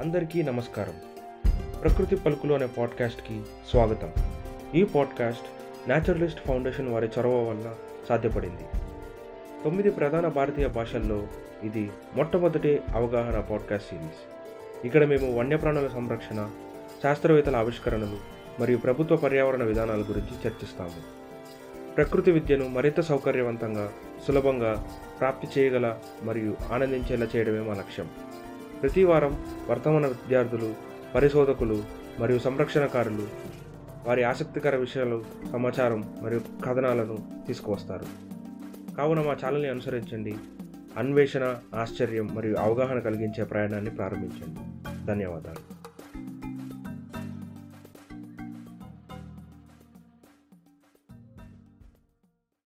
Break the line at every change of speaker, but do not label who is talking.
అందరికీ నమస్కారం. ప్రకృతి పలుకులు అనే పాడ్కాస్ట్కి స్వాగతం. ఈ పాడ్కాస్ట్ న్యాచురలిస్ట్ ఫౌండేషన్ వారి చొరవ వల్ల సాధ్యపడింది. తొమ్మిది ప్రధాన భారతీయ భాషల్లో ఇది మొట్టమొదటి అవగాహన పాడ్కాస్ట్ సిరీస్. ఇక్కడ మేము వన్యప్రాణుల సంరక్షణ శాస్త్రవేత్తల ఆవిష్కరణలు మరియు ప్రభుత్వ పర్యావరణ విధానాల గురించి చర్చిస్తాము. ప్రకృతి విద్యను మరింత సౌకర్యవంతంగా సులభంగా ప్రాప్తి చేయగల మరియు ఆనందించేలా చేయడమే మా లక్ష్యం. ప్రతి వారం వర్తమాన విద్యార్థులు పరిశోధకులు మరియు సంరక్షణకారులు వారి ఆసక్తికర విషయాలు సమాచారం మరియు కథనాలను తీసుకువస్తారు. కావున మా ఛానల్ని అనుసరించండి. అన్వేషణ ఆశ్చర్యం మరియు అవగాహన కలిగించే ప్రయాణాన్ని ప్రారంభించండి. ధన్యవాదాలు.